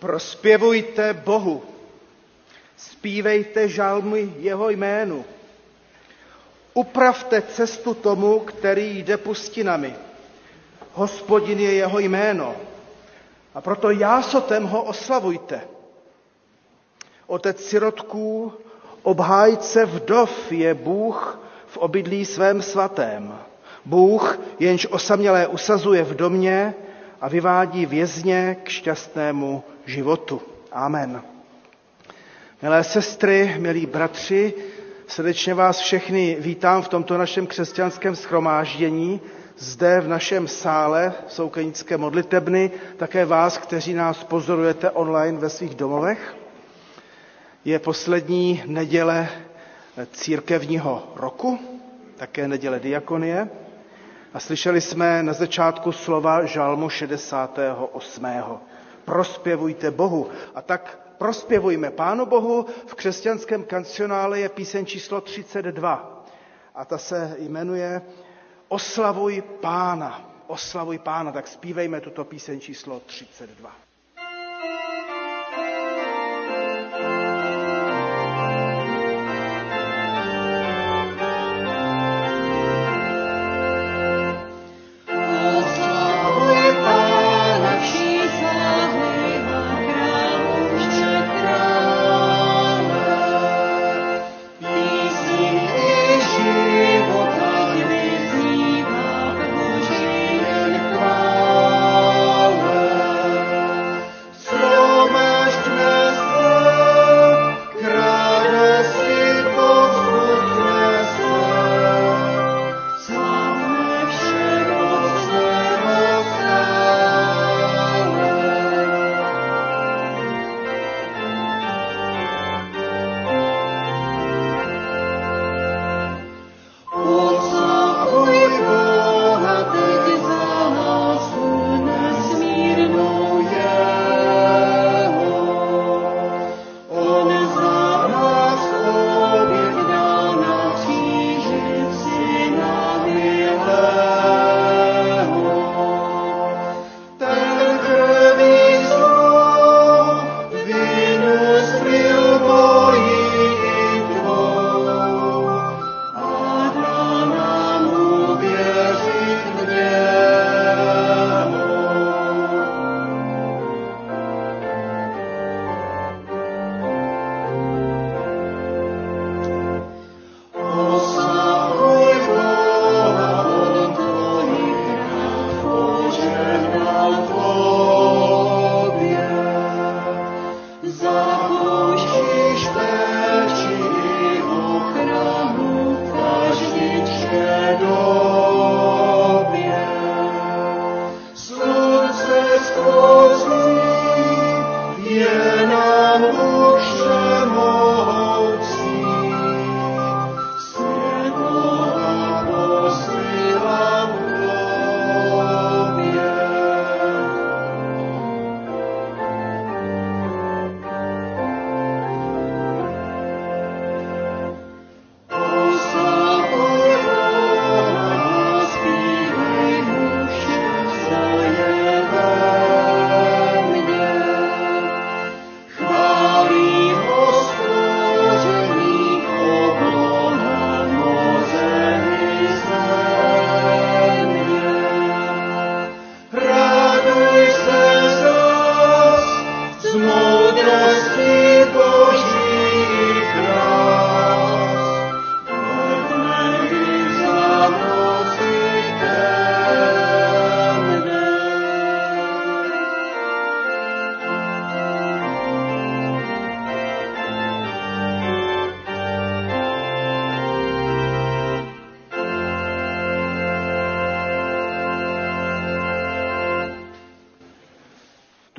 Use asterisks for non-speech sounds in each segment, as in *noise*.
Prospěvujte Bohu, zpívejte žalmy jeho jménu. Upravte cestu tomu, který jde pustinami. Hospodin je jeho jméno. A proto jásotem ho oslavujte. Otec sirotků, obhájce vdov je Bůh v obydlí svém svatém. Bůh, jenž osamělé usazuje v domě a vyvádí vězně k šťastnému životu. Amen. Milé sestry, milí bratři, srdečně vás všechny vítám v tomto našem křesťanském schromáždění, zde v našem sále Soukenické modlitebny, také vás, kteří nás pozorujete online ve svých domovech. Je poslední neděle církevního roku, také neděle diakonie. A slyšeli jsme na začátku slova Žalmu 68. Prospěvujte Bohu. A tak prospěvujme Pánu Bohu. V křesťanském kancionále je píseň číslo 32. A ta se jmenuje Oslavuj Pána. Oslavuj Pána. Tak zpívejme tuto píseň číslo 32.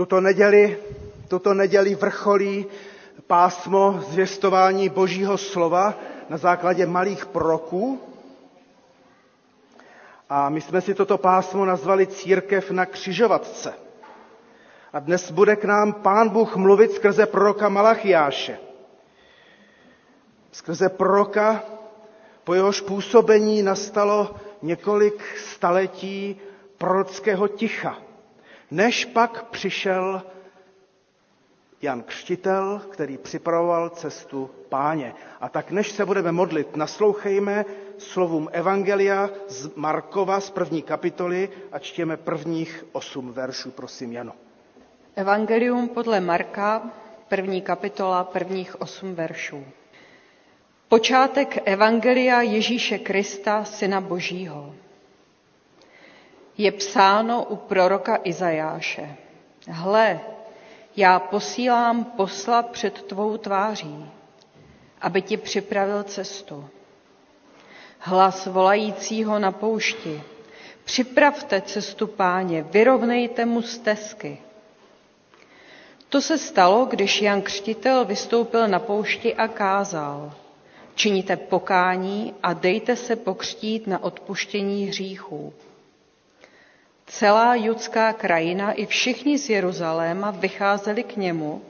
Tuto neděli, tuto neděli vrcholí pásmo zvěstování Božího slova na základě malých proků. A my jsme si toto pásmo nazvali Církev na křižovatce. A dnes bude k nám Pán Bůh mluvit skrze proroka Malachiáše. Skrze proroka, po jehož působení nastalo několik staletí prorockého ticha než pak přišel Jan Křtitel, který připravoval cestu páně. A tak než se budeme modlit, naslouchejme slovům Evangelia z Markova z první kapitoly a čtěme prvních osm veršů, prosím Jano. Evangelium podle Marka, první kapitola, prvních osm veršů. Počátek Evangelia Ježíše Krista, Syna Božího. Je psáno u proroka Izajáše. Hle, já posílám posla před tvou tváří, aby ti připravil cestu. Hlas volajícího na poušti. Připravte cestu páně, vyrovnejte mu stezky. To se stalo, když Jan Křtitel vystoupil na poušti a kázal. Činíte pokání a dejte se pokřtít na odpuštění hříchů. Celá judská krajina i všichni z Jeruzaléma vycházeli k němu,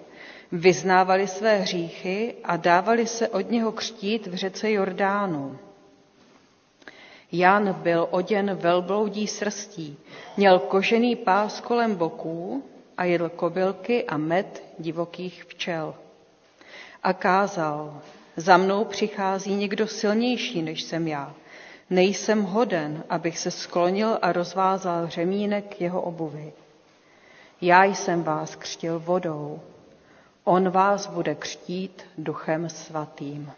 vyznávali své hříchy a dávali se od něho křtít v řece Jordánu. Jan byl oděn velbloudí srstí, měl kožený pás kolem boků a jedl kobylky a med divokých včel. A kázal, za mnou přichází někdo silnější, než jsem já. Nejsem hoden, abych se sklonil a rozvázal řemínek jeho obuvy. Já jsem vás křtil vodou, on vás bude křtít duchem svatým.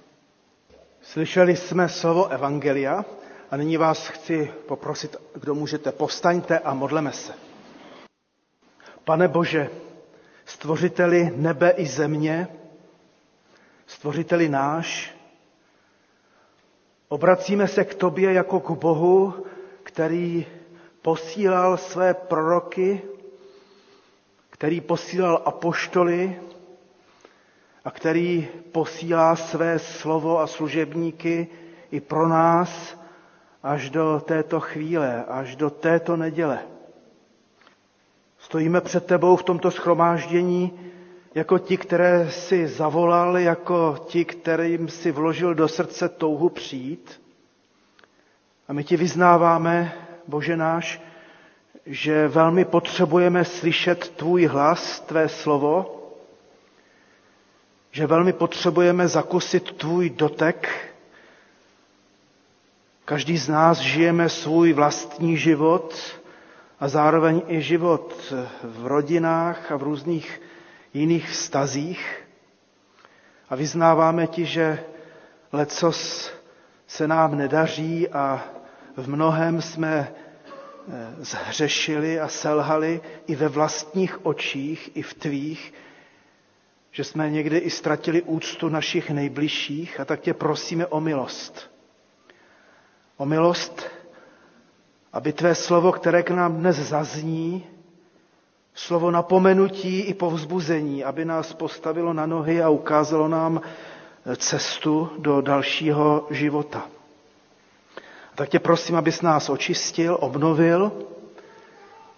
Slyšeli jsme slovo Evangelia a nyní vás chci poprosit, kdo můžete, povstaňte a modleme se. Pane Bože, stvořiteli nebe i země, stvořiteli náš, obracíme se k tobě jako k Bohu, který posílal své proroky, který posílal apoštoly a který posílá své slovo a služebníky i pro nás až do této chvíle, až do této neděle. Stojíme před tebou v tomto schromáždění jako ti, které si zavolal, jako ti, kterým si vložil do srdce touhu přijít. A my ti vyznáváme, Bože náš, že velmi potřebujeme slyšet tvůj hlas, tvé slovo, že velmi potřebujeme zakusit tvůj dotek. Každý z nás žijeme svůj vlastní život a zároveň i život v rodinách a v různých jiných vztazích a vyznáváme ti, že lecos se nám nedaří a v mnohem jsme eh, zhřešili a selhali i ve vlastních očích, i v tvých, že jsme někdy i ztratili úctu našich nejbližších a tak tě prosíme o milost. O milost, aby tvé slovo, které k nám dnes zazní, slovo napomenutí i povzbuzení, aby nás postavilo na nohy a ukázalo nám cestu do dalšího života. Tak tě prosím, abys nás očistil, obnovil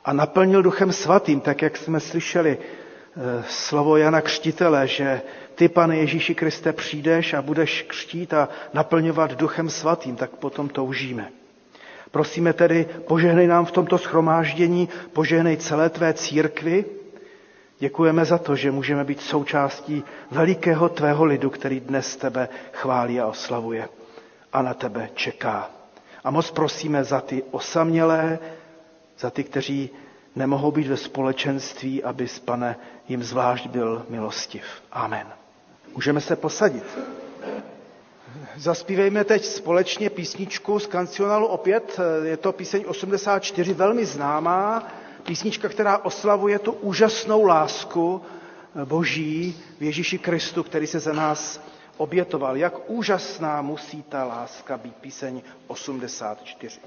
a naplnil Duchem Svatým, tak jak jsme slyšeli eh, slovo Jana Křtitele, že ty, pane Ježíši Kriste, přijdeš a budeš křtít a naplňovat Duchem Svatým, tak potom toužíme. Prosíme tedy, požehnej nám v tomto schromáždění, požehnej celé tvé církvy. Děkujeme za to, že můžeme být součástí velikého tvého lidu, který dnes tebe chválí a oslavuje a na tebe čeká. A moc prosíme za ty osamělé, za ty, kteří nemohou být ve společenství, abys, pane, jim zvlášť byl milostiv. Amen. Můžeme se posadit. Zaspívejme teď společně písničku z kancionálu opět. Je to píseň 84, velmi známá. Písnička, která oslavuje tu úžasnou lásku Boží v Ježíši Kristu, který se za nás obětoval. Jak úžasná musí ta láska být. Píseň 84.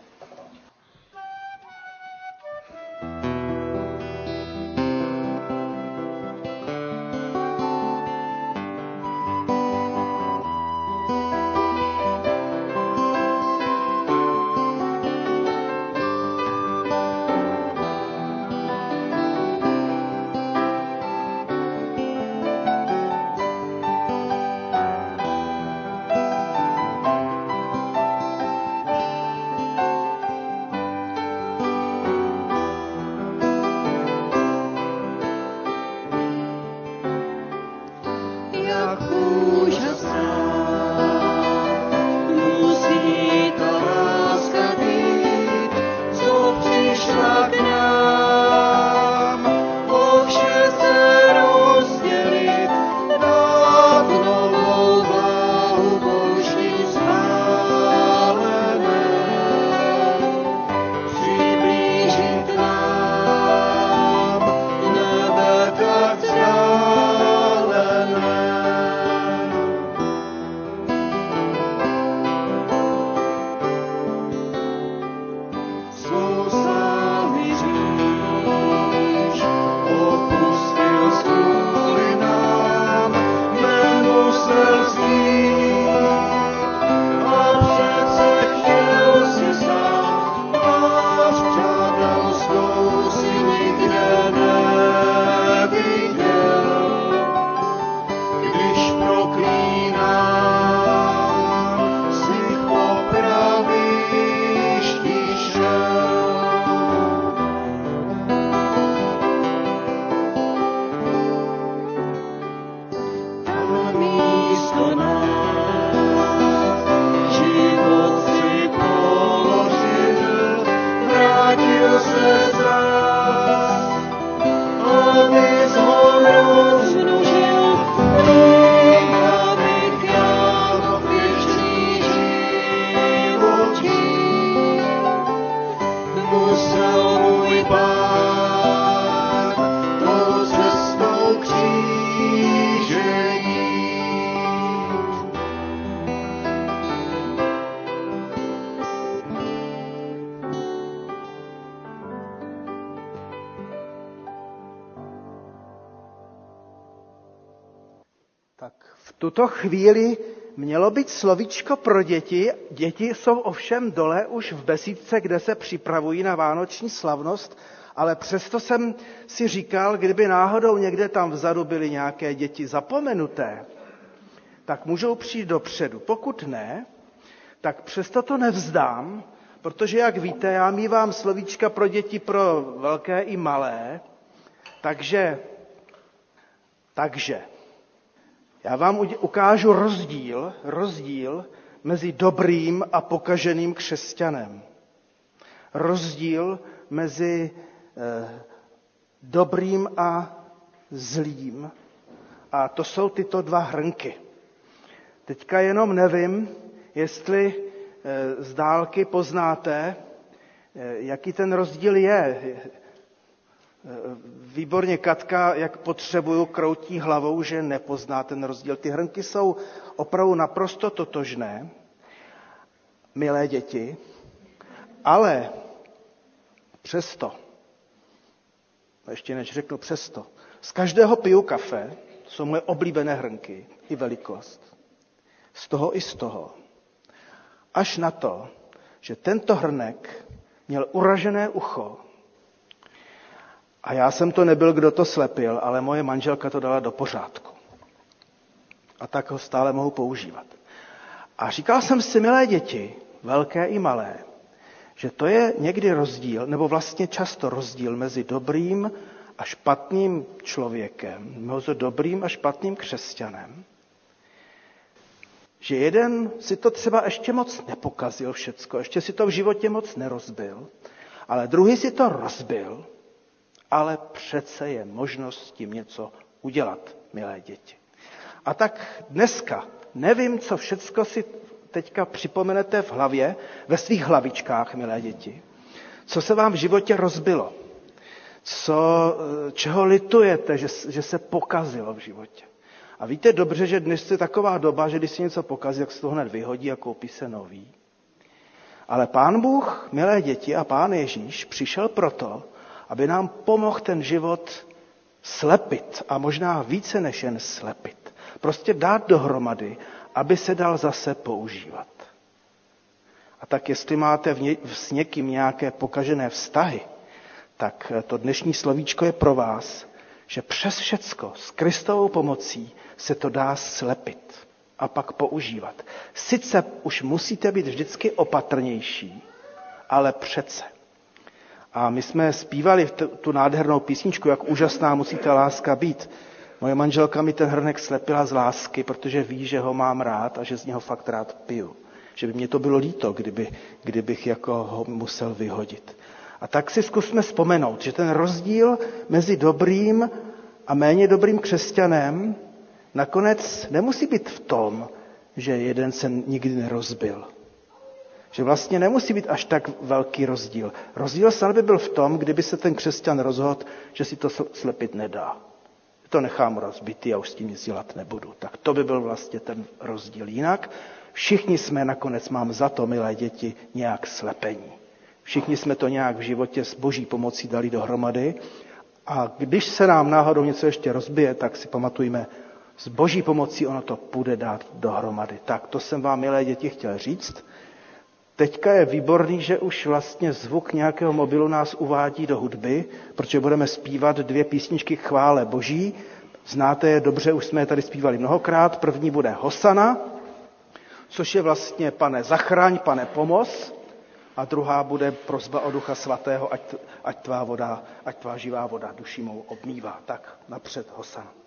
tuto chvíli mělo být slovíčko pro děti. Děti jsou ovšem dole už v besídce, kde se připravují na vánoční slavnost, ale přesto jsem si říkal, kdyby náhodou někde tam vzadu byly nějaké děti zapomenuté, tak můžou přijít dopředu. Pokud ne, tak přesto to nevzdám, protože, jak víte, já mývám slovíčka pro děti pro velké i malé, takže, takže, já vám ukážu rozdíl, rozdíl mezi dobrým a pokaženým křesťanem. Rozdíl mezi eh, dobrým a zlým. A to jsou tyto dva hrnky. Teďka jenom nevím, jestli eh, z dálky poznáte, eh, jaký ten rozdíl je. Výborně Katka, jak potřebuju, kroutí hlavou, že nepozná ten rozdíl. Ty hrnky jsou opravdu naprosto totožné, milé děti, ale přesto, ještě než řeknu přesto, z každého piju kafe, jsou moje oblíbené hrnky i velikost. Z toho i z toho. Až na to, že tento hrnek měl uražené ucho a já jsem to nebyl, kdo to slepil, ale moje manželka to dala do pořádku. A tak ho stále mohu používat. A říkal jsem si, milé děti, velké i malé, že to je někdy rozdíl, nebo vlastně často rozdíl mezi dobrým a špatným člověkem, mezi dobrým a špatným křesťanem. Že jeden si to třeba ještě moc nepokazil všecko, ještě si to v životě moc nerozbil, ale druhý si to rozbil ale přece je možnost s tím něco udělat, milé děti. A tak dneska nevím, co všecko si teďka připomenete v hlavě, ve svých hlavičkách, milé děti. Co se vám v životě rozbilo? Co, čeho litujete, že, že se pokazilo v životě? A víte dobře, že dnes je taková doba, že když si něco pokazí, tak se to hned vyhodí a koupí se nový. Ale pán Bůh, milé děti, a pán Ježíš přišel proto, aby nám pomohl ten život slepit a možná více než jen slepit. Prostě dát dohromady, aby se dal zase používat. A tak jestli máte v s někým nějaké pokažené vztahy, tak to dnešní slovíčko je pro vás, že přes všecko s Kristovou pomocí se to dá slepit a pak používat. Sice už musíte být vždycky opatrnější, ale přece. A my jsme zpívali tu nádhernou písničku, jak úžasná musí ta láska být. Moje manželka mi ten hrnek slepila z lásky, protože ví, že ho mám rád a že z něho fakt rád piju. Že by mě to bylo líto, kdyby, kdybych jako ho musel vyhodit. A tak si zkusme vzpomenout, že ten rozdíl mezi dobrým a méně dobrým křesťanem nakonec nemusí být v tom, že jeden se nikdy nerozbil, že vlastně nemusí být až tak velký rozdíl. Rozdíl snad by byl v tom, kdyby se ten křesťan rozhodl, že si to slepit nedá. To nechám rozbitý a už s tím nic dělat nebudu. Tak to by byl vlastně ten rozdíl. Jinak všichni jsme nakonec, mám za to, milé děti, nějak slepení. Všichni jsme to nějak v životě s boží pomocí dali dohromady a když se nám náhodou něco ještě rozbije, tak si pamatujme, s boží pomocí ono to půjde dát dohromady. Tak to jsem vám, milé děti, chtěl říct. Teďka je výborný, že už vlastně zvuk nějakého mobilu nás uvádí do hudby, protože budeme zpívat dvě písničky chvále boží. Znáte je dobře, už jsme je tady zpívali mnohokrát. První bude Hosana, což je vlastně pane zachraň, pane pomoz. A druhá bude prozba o Ducha Svatého, ať, ať tvá voda, ať tvá živá voda duši mou obmývá. Tak napřed Hosana.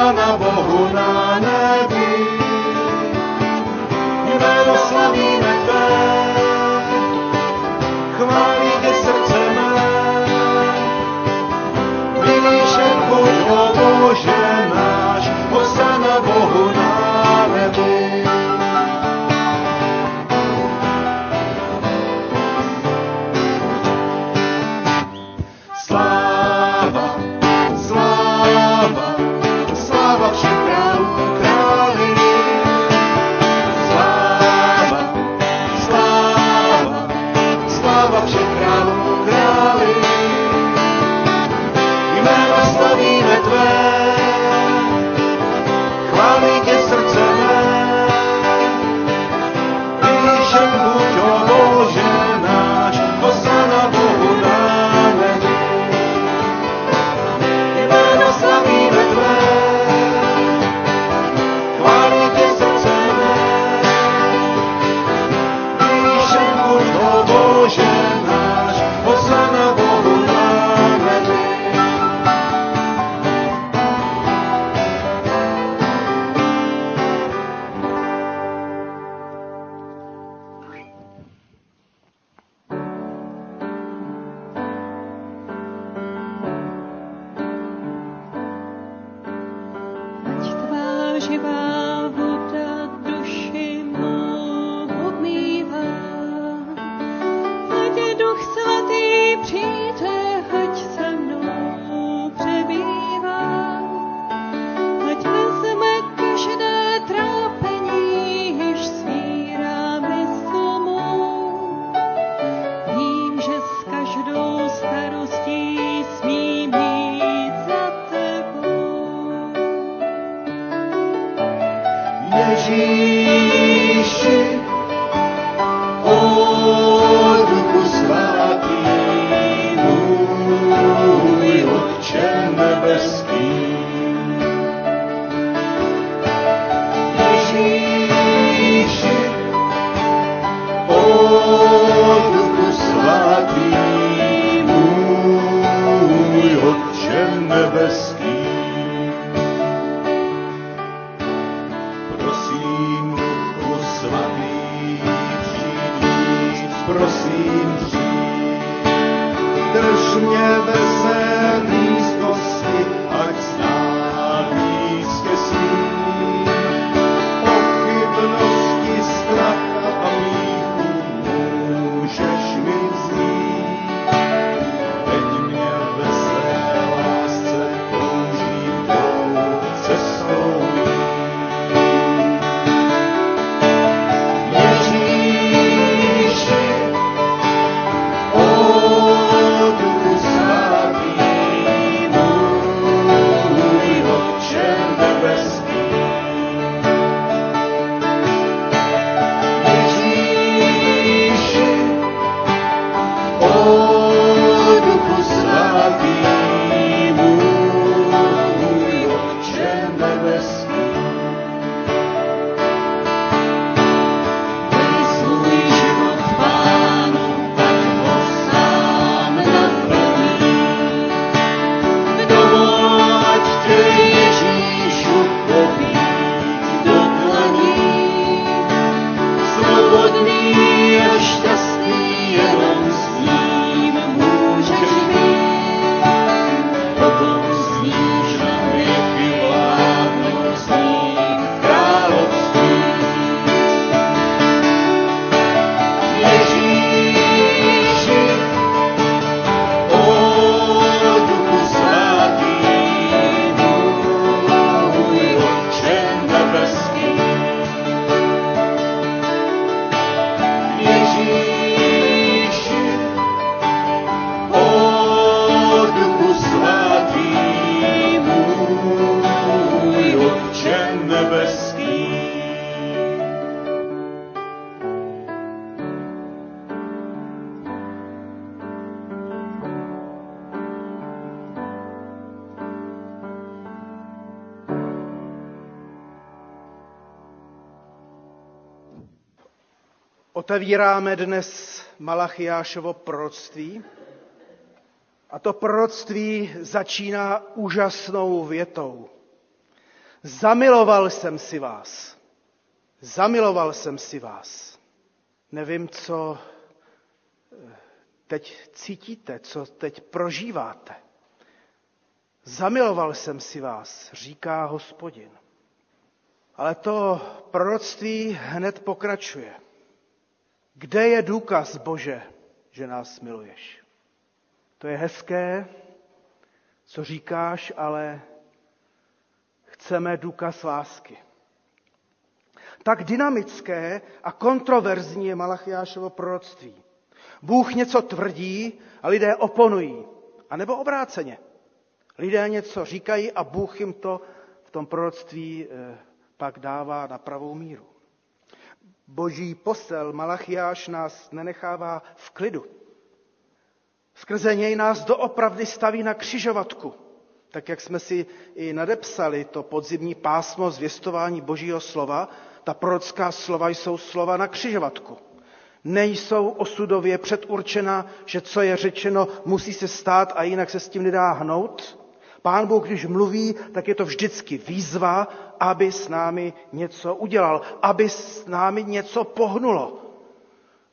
Pána Bohu na Otevíráme dnes Malachiášovo proroctví a to proroctví začíná úžasnou větou. Zamiloval jsem si vás. Zamiloval jsem si vás. Nevím, co eh, teď cítíte, co teď prožíváte. Zamiloval jsem si vás, říká hospodin. Ale to proroctví hned pokračuje. Kde je důkaz, Bože, že nás miluješ? To je hezké, co říkáš, ale chceme důkaz lásky. Tak dynamické a kontroverzní je Malachiášovo proroctví. Bůh něco tvrdí a lidé oponují. A nebo obráceně. Lidé něco říkají a Bůh jim to v tom proroctví eh, pak dává na pravou míru. Boží posel Malachiáš nás nenechává v klidu. Skrze něj nás doopravdy staví na křižovatku. Tak jak jsme si i nadepsali to podzimní pásmo zvěstování Božího slova, ta prorocká slova jsou slova na křižovatku. Nejsou osudově předurčena, že co je řečeno, musí se stát a jinak se s tím nedá hnout. Pán Bůh, když mluví, tak je to vždycky výzva, aby s námi něco udělal, aby s námi něco pohnulo.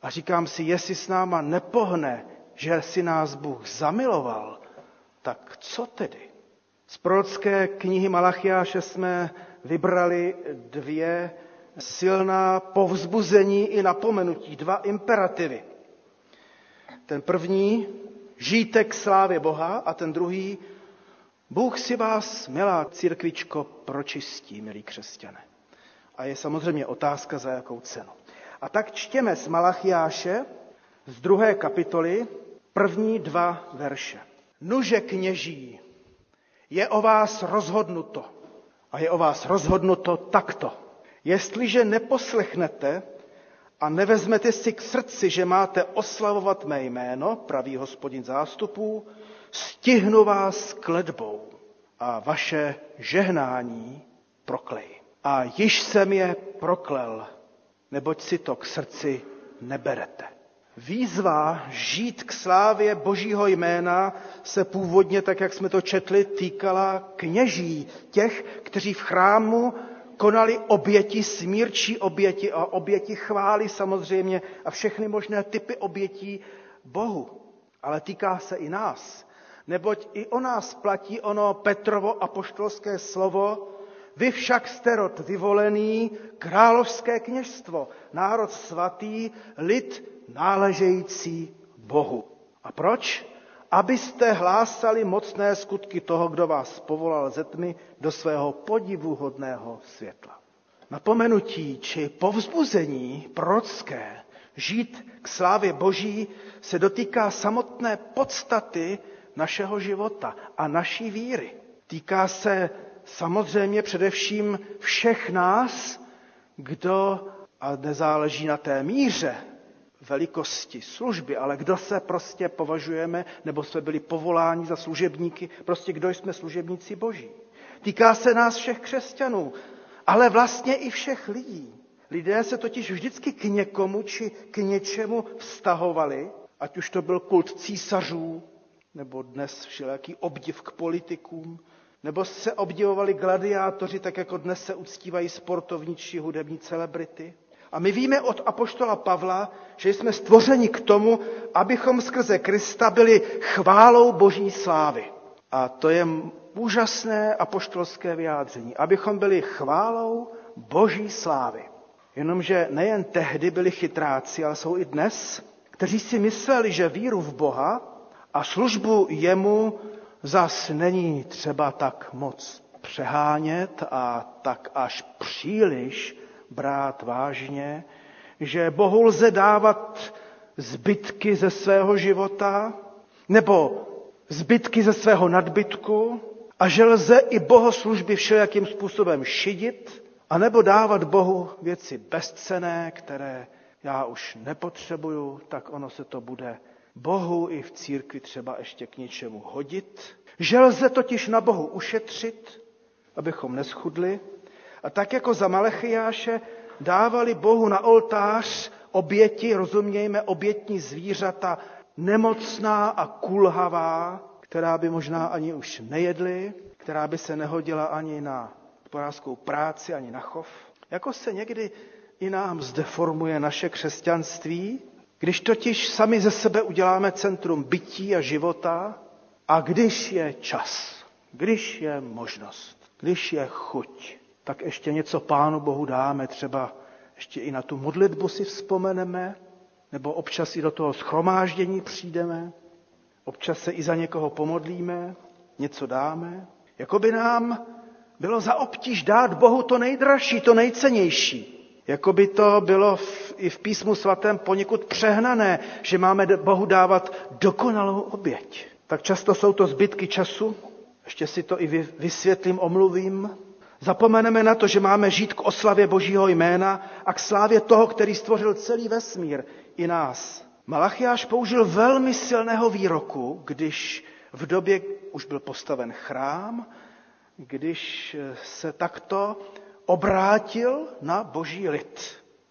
A říkám si, jestli s náma nepohne, že si nás Bůh zamiloval, tak co tedy? Z prorocké knihy Malachiáše jsme vybrali dvě silná povzbuzení i napomenutí, dva imperativy. Ten první, žijte k slávě Boha a ten druhý, Bůh si vás, milá církvičko, pročistí, milí křesťané. A je samozřejmě otázka, za jakou cenu. A tak čtěme z Malachiáše z druhé kapitoly první dva verše. Nuže kněží, je o vás rozhodnuto. A je o vás rozhodnuto takto. Jestliže neposlechnete a nevezmete si k srdci, že máte oslavovat mé jméno, pravý hospodin zástupů, stihnu vás kledbou a vaše žehnání proklej. A již jsem je proklel, neboť si to k srdci neberete. Výzva žít k slávě Božího jména se původně, tak jak jsme to četli, týkala kněží, těch, kteří v chrámu konali oběti, smírčí oběti a oběti chvály samozřejmě a všechny možné typy obětí Bohu. Ale týká se i nás. Neboť i o nás platí ono Petrovo apoštolské slovo, vy však jste rod vyvolený, královské kněžstvo, národ svatý, lid náležející Bohu. A proč? Abyste hlásali mocné skutky toho, kdo vás povolal ze tmy do svého podivuhodného světla. Napomenutí či povzbuzení prorocké žít k slávě Boží se dotýká samotné podstaty našeho života a naší víry. Týká se samozřejmě především všech nás, kdo, a nezáleží na té míře velikosti služby, ale kdo se prostě považujeme, nebo jsme byli povoláni za služebníky, prostě kdo jsme služebníci boží. Týká se nás všech křesťanů, ale vlastně i všech lidí. Lidé se totiž vždycky k někomu či k něčemu vztahovali, ať už to byl kult císařů, nebo dnes všelijaký obdiv k politikům, nebo se obdivovali gladiátoři, tak jako dnes se uctívají sportovní či hudební celebrity. A my víme od apoštola Pavla, že jsme stvořeni k tomu, abychom skrze Krista byli chválou boží slávy. A to je úžasné apoštolské vyjádření. Abychom byli chválou boží slávy. Jenomže nejen tehdy byli chytráci, ale jsou i dnes, kteří si mysleli, že víru v Boha a službu jemu zas není třeba tak moc přehánět a tak až příliš brát vážně, že Bohu lze dávat zbytky ze svého života nebo zbytky ze svého nadbytku a že lze i bohoslužby všelijakým způsobem šidit a nebo dávat Bohu věci bezcené, které já už nepotřebuju, tak ono se to bude Bohu i v církvi třeba ještě k něčemu hodit, že lze totiž na Bohu ušetřit, abychom neschudli, a tak jako za Malechiáše dávali Bohu na oltář oběti, rozumějme, obětní zvířata, nemocná a kulhavá, která by možná ani už nejedli, která by se nehodila ani na hospodářskou práci, ani na chov. Jako se někdy i nám zdeformuje naše křesťanství, když totiž sami ze sebe uděláme centrum bytí a života a když je čas, když je možnost, když je chuť, tak ještě něco Pánu Bohu dáme, třeba ještě i na tu modlitbu si vzpomeneme, nebo občas i do toho schromáždění přijdeme, občas se i za někoho pomodlíme, něco dáme. Jako by nám bylo za obtíž dát Bohu to nejdražší, to nejcennější. Jako by to bylo v, i v písmu svatém poněkud přehnané, že máme Bohu dávat dokonalou oběť. Tak často jsou to zbytky času, ještě si to i vysvětlím, omluvím. Zapomeneme na to, že máme žít k oslavě Božího jména a k slávě toho, který stvořil celý vesmír i nás. Malachiáš použil velmi silného výroku, když v době už byl postaven chrám, když se takto obrátil na boží lid.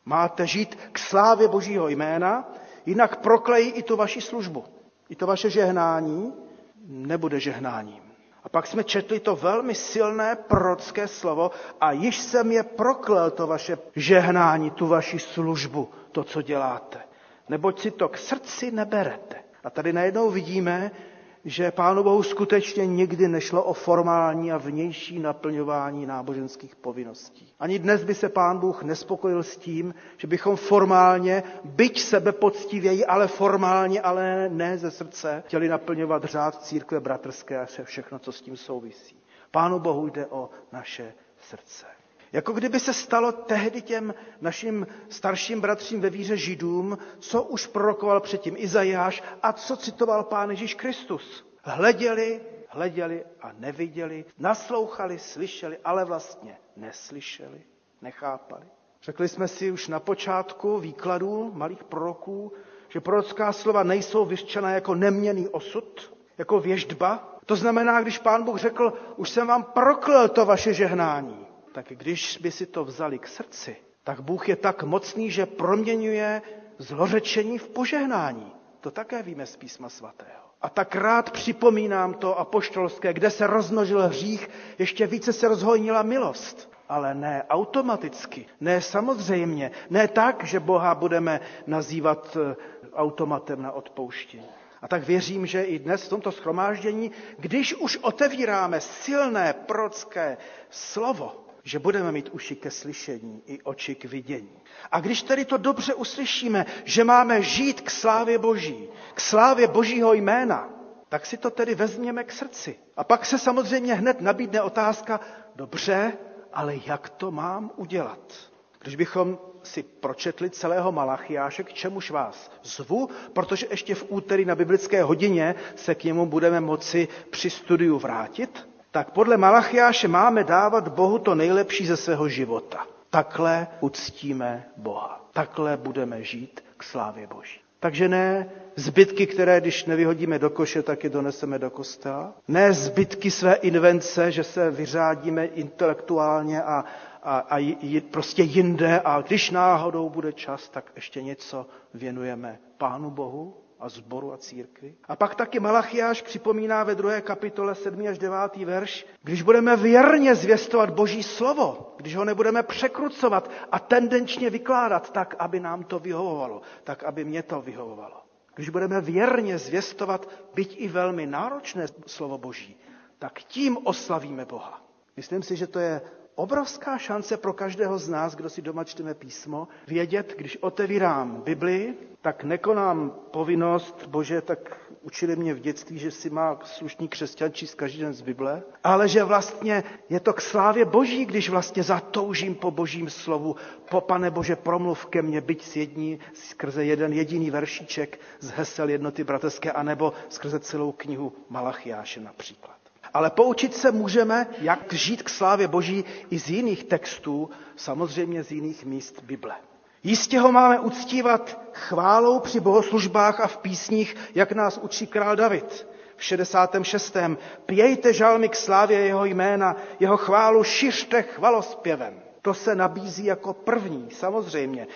Máte žít k slávě božího jména, jinak proklejí i tu vaši službu. I to vaše žehnání nebude žehnáním. A pak jsme četli to velmi silné prorocké slovo a již jsem je proklel, to vaše žehnání, tu vaši službu, to, co děláte. Neboť si to k srdci neberete. A tady najednou vidíme, že Pánu Bohu skutečně nikdy nešlo o formální a vnější naplňování náboženských povinností. Ani dnes by se Pán Bůh nespokojil s tím, že bychom formálně, byť sebe poctivěji, ale formálně, ale ne ze srdce, chtěli naplňovat řád církve bratrské a vše všechno, co s tím souvisí. Pánu Bohu jde o naše srdce. Jako kdyby se stalo tehdy těm našim starším bratřím ve víře židům, co už prorokoval předtím Izajáš a co citoval Pán Ježíš Kristus. Hleděli, hleděli a neviděli, naslouchali, slyšeli, ale vlastně neslyšeli. nechápali. Řekli jsme si už na počátku výkladů malých proroků, že prorocká slova nejsou vyřčená jako neměný osud, jako věždba. To znamená, když pán Bůh řekl, už jsem vám proklel to vaše žehnání, tak když by si to vzali k srdci, tak Bůh je tak mocný, že proměňuje zlořečení v požehnání. To také víme z písma svatého. A tak rád připomínám to apoštolské, kde se rozmnožil hřích, ještě více se rozhojnila milost. Ale ne automaticky, ne samozřejmě, ne tak, že Boha budeme nazývat eh, automatem na odpouštění. A tak věřím, že i dnes v tomto schromáždění, když už otevíráme silné prorocké slovo, že budeme mít uši ke slyšení i oči k vidění. A když tedy to dobře uslyšíme, že máme žít k slávě Boží, k slávě Božího jména, tak si to tedy vezměme k srdci. A pak se samozřejmě hned nabídne otázka, dobře, ale jak to mám udělat? Když bychom si pročetli celého Malachiáše, k čemuž vás zvu, protože ještě v úterý na biblické hodině se k němu budeme moci při studiu vrátit, tak podle Malachiáše máme dávat Bohu to nejlepší ze svého života. Takhle uctíme Boha. Takhle budeme žít k slávě Boží. Takže ne zbytky, které když nevyhodíme do koše, tak je doneseme do kostela. Ne zbytky své invence, že se vyřádíme intelektuálně a, a, a j, prostě jinde a když náhodou bude čas, tak ještě něco věnujeme Pánu Bohu a zboru a církvi. A pak taky Malachiáš připomíná ve druhé kapitole 7. až 9. verš, když budeme věrně zvěstovat Boží slovo, když ho nebudeme překrucovat a tendenčně vykládat tak, aby nám to vyhovovalo, tak, aby mě to vyhovovalo. Když budeme věrně zvěstovat, byť i velmi náročné slovo Boží, tak tím oslavíme Boha. Myslím si, že to je obrovská šance pro každého z nás, kdo si doma čteme písmo, vědět, když otevírám Bibli, tak nekonám povinnost, bože, tak učili mě v dětství, že si má slušný křesťan číst každý den z Bible, ale že vlastně je to k slávě boží, když vlastně zatoužím po božím slovu, po pane bože promluv ke mně, byť s jední, skrze jeden jediný veršíček z hesel jednoty bratrské, anebo skrze celou knihu Malachiáše například. Ale poučit se můžeme, jak žít k slávě Boží i z jiných textů, samozřejmě z jiných míst Bible. Jistě ho máme uctívat chválou při bohoslužbách a v písních, jak nás učí král David. V 66. Pějte žalmy k slávě jeho jména, jeho chválu šiřte chvalospěvem. To se nabízí jako první, samozřejmě.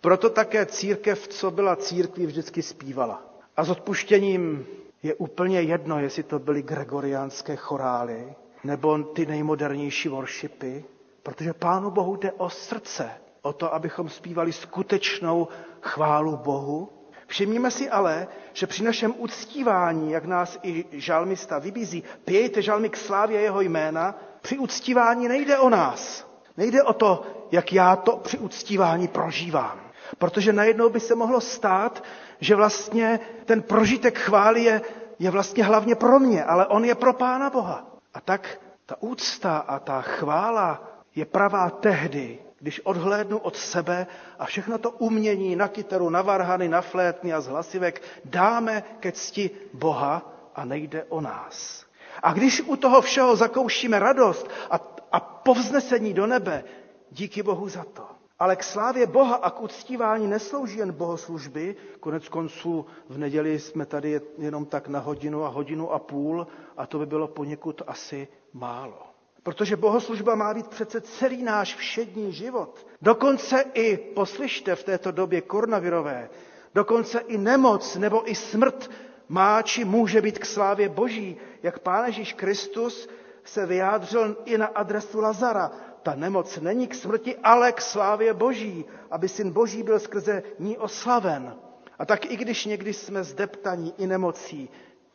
Proto také církev, co byla církví, vždycky zpívala. A s odpuštěním je úplně jedno, jestli to byly gregoriánské chorály nebo ty nejmodernější worshipy, protože Pánu Bohu jde o srdce, o to, abychom zpívali skutečnou chválu Bohu. Všimnime si ale, že při našem uctívání, jak nás i žalmista vybízí, pějte žalmy k slávě jeho jména, při uctívání nejde o nás. Nejde o to, jak já to při uctívání prožívám. Protože najednou by se mohlo stát, že vlastně ten prožitek chvály je, je vlastně hlavně pro mě, ale on je pro Pána Boha. A tak ta úcta a ta chvála je pravá tehdy, když odhlédnu od sebe a všechno to umění na kytaru, na varhany, na flétny a z hlasivek dáme ke cti Boha a nejde o nás. A když u toho všeho zakoušíme radost a, a povznesení do nebe, díky Bohu za to. Ale k slávě Boha a k uctívání neslouží jen bohoslužby. Konec konců v neděli jsme tady jenom tak na hodinu a hodinu a půl a to by bylo poněkud asi málo. Protože bohoslužba má být přece celý náš všední život. Dokonce i, poslyšte v této době koronavirové, dokonce i nemoc nebo i smrt má či může být k slávě Boží, jak Pán Ježíš Kristus se vyjádřil i na adresu Lazara. Ta nemoc není k smrti, ale k slávě Boží, aby syn Boží byl skrze ní oslaven. A tak i když někdy jsme zdeptaní i nemocí,